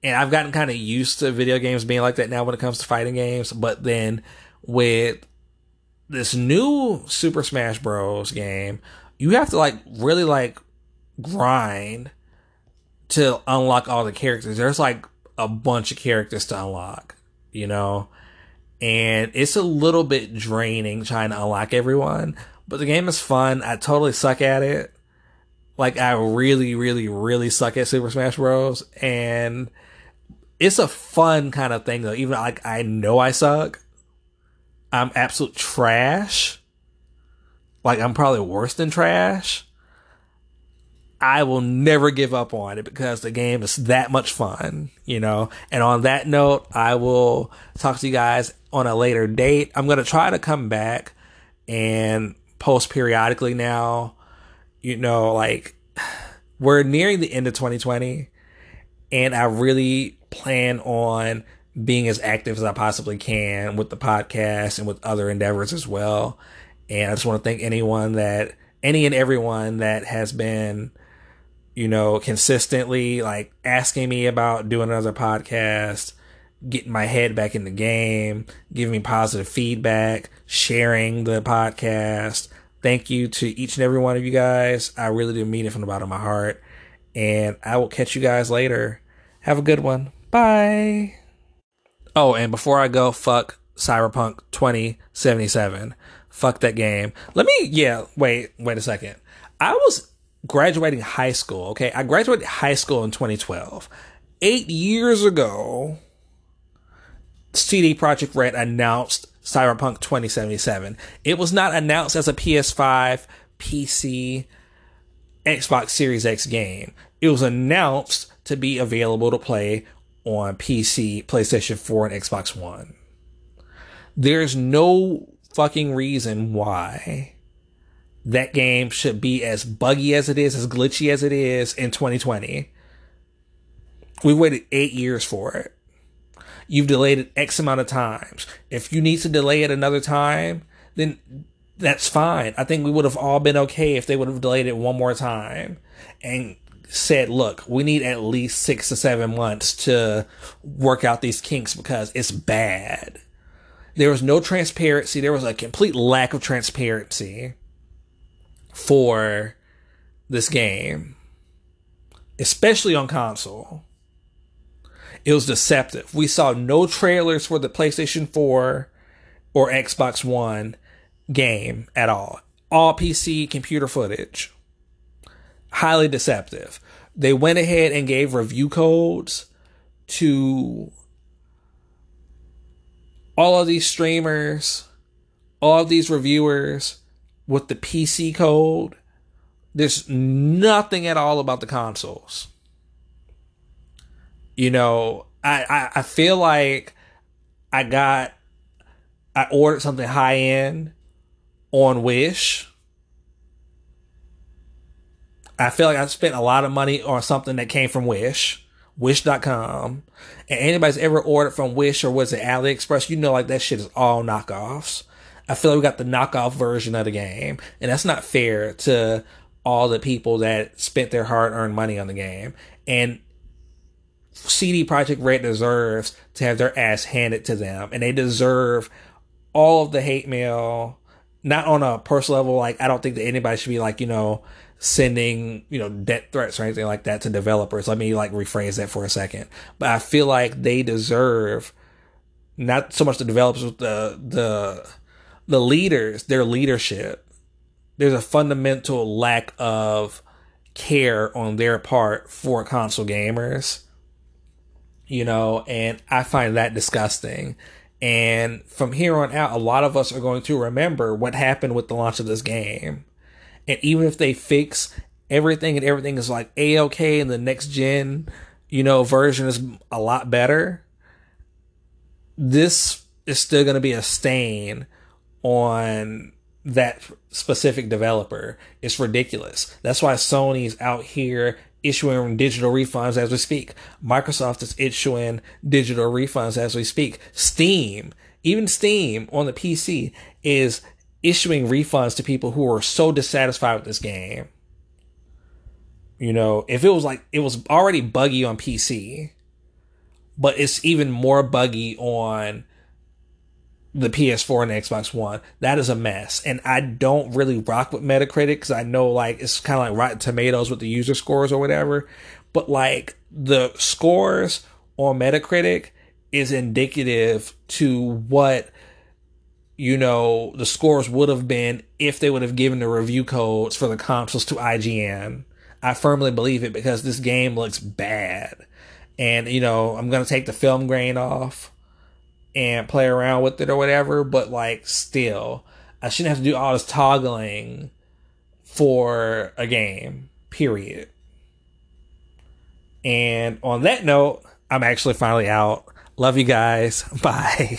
And I've gotten kind of used to video games being like that now when it comes to fighting games. But then with this new Super Smash Bros. game, you have to like really like grind to unlock all the characters. There's like a bunch of characters to unlock, you know? And it's a little bit draining trying to unlock everyone, but the game is fun. I totally suck at it. Like I really, really, really suck at Super Smash Bros. And it's a fun kind of thing though. Even like I know I suck, I'm absolute trash, like I'm probably worse than trash, I will never give up on it because the game is that much fun, you know. And on that note, I will talk to you guys on a later date. I'm going to try to come back and post periodically now. you know, like [SIGHS] we're nearing the end of 2020 and I really plan on being as active as I possibly can with the podcast and with other endeavors as well. And I just want to thank anyone that, any and everyone that has been, you know, consistently like asking me about doing another podcast, getting my head back in the game, giving me positive feedback, sharing the podcast. Thank you to each and every one of you guys. I really do mean it from the bottom of my heart. And I will catch you guys later. Have a good one. Bye. Oh, and before I go, fuck Cyberpunk 2077. Fuck that game. Let me, yeah, wait, wait a second. I was graduating high school, okay? I graduated high school in 2012. Eight years ago, CD Projekt Red announced Cyberpunk 2077. It was not announced as a PS5, PC, Xbox Series X game. It was announced to be available to play on PC, PlayStation 4, and Xbox One. There's no fucking reason why that game should be as buggy as it is, as glitchy as it is in 2020. We waited eight years for it. You've delayed it X amount of times. If you need to delay it another time, then that's fine. I think we would have all been okay if they would have delayed it one more time and said, look, we need at least six to seven months to work out these kinks because it's bad. There was no transparency. There was a complete lack of transparency for this game, especially on console. It was deceptive. We saw no trailers for the PlayStation 4 or Xbox One game at all. All PC computer footage. Highly deceptive. They went ahead and gave review codes to all of these streamers, all of these reviewers with the PC code, there's nothing at all about the consoles. You know, I, I, I feel like I got I ordered something high end on Wish. I feel like I spent a lot of money on something that came from Wish wish.com and anybody's ever ordered from wish or was it aliexpress you know like that shit is all knockoffs i feel like we got the knockoff version of the game and that's not fair to all the people that spent their hard-earned money on the game and CD Projekt Red deserves to have their ass handed to them, and they deserve all of the hate mail. Not on a personal level, like I don't think that anybody should be like you know sending, you know, death threats or anything like that to developers. Let me like rephrase that for a second. But I feel like they deserve not so much the developers, the the the leaders, their leadership. There's a fundamental lack of care on their part for console gamers. You know, and I find that disgusting. And from here on out, a lot of us are going to remember what happened with the launch of this game and even if they fix everything and everything is like a okay and the next gen, you know, version is a lot better, this is still going to be a stain on that specific developer. It's ridiculous. That's why Sony's out here issuing digital refunds as we speak. Microsoft is issuing digital refunds as we speak. Steam, even Steam on the PC is issuing refunds to people who are so dissatisfied with this game. You know, if it was like it was already buggy on PC, but it's even more buggy on the PS4 and the Xbox One. That is a mess. And I don't really rock with Metacritic because I know like it's kind of like Rotten Tomatoes with the user scores or whatever. But like the scores on Metacritic is indicative to what you know, the scores would have been if they would have given the review codes for the consoles to IGN. I firmly believe it because this game looks bad. And, you know, I'm going to take the film grain off and play around with it or whatever, but like, still, I shouldn't have to do all this toggling for a game, period. And on that note, I'm actually finally out. Love you guys. [LAUGHS] Bye.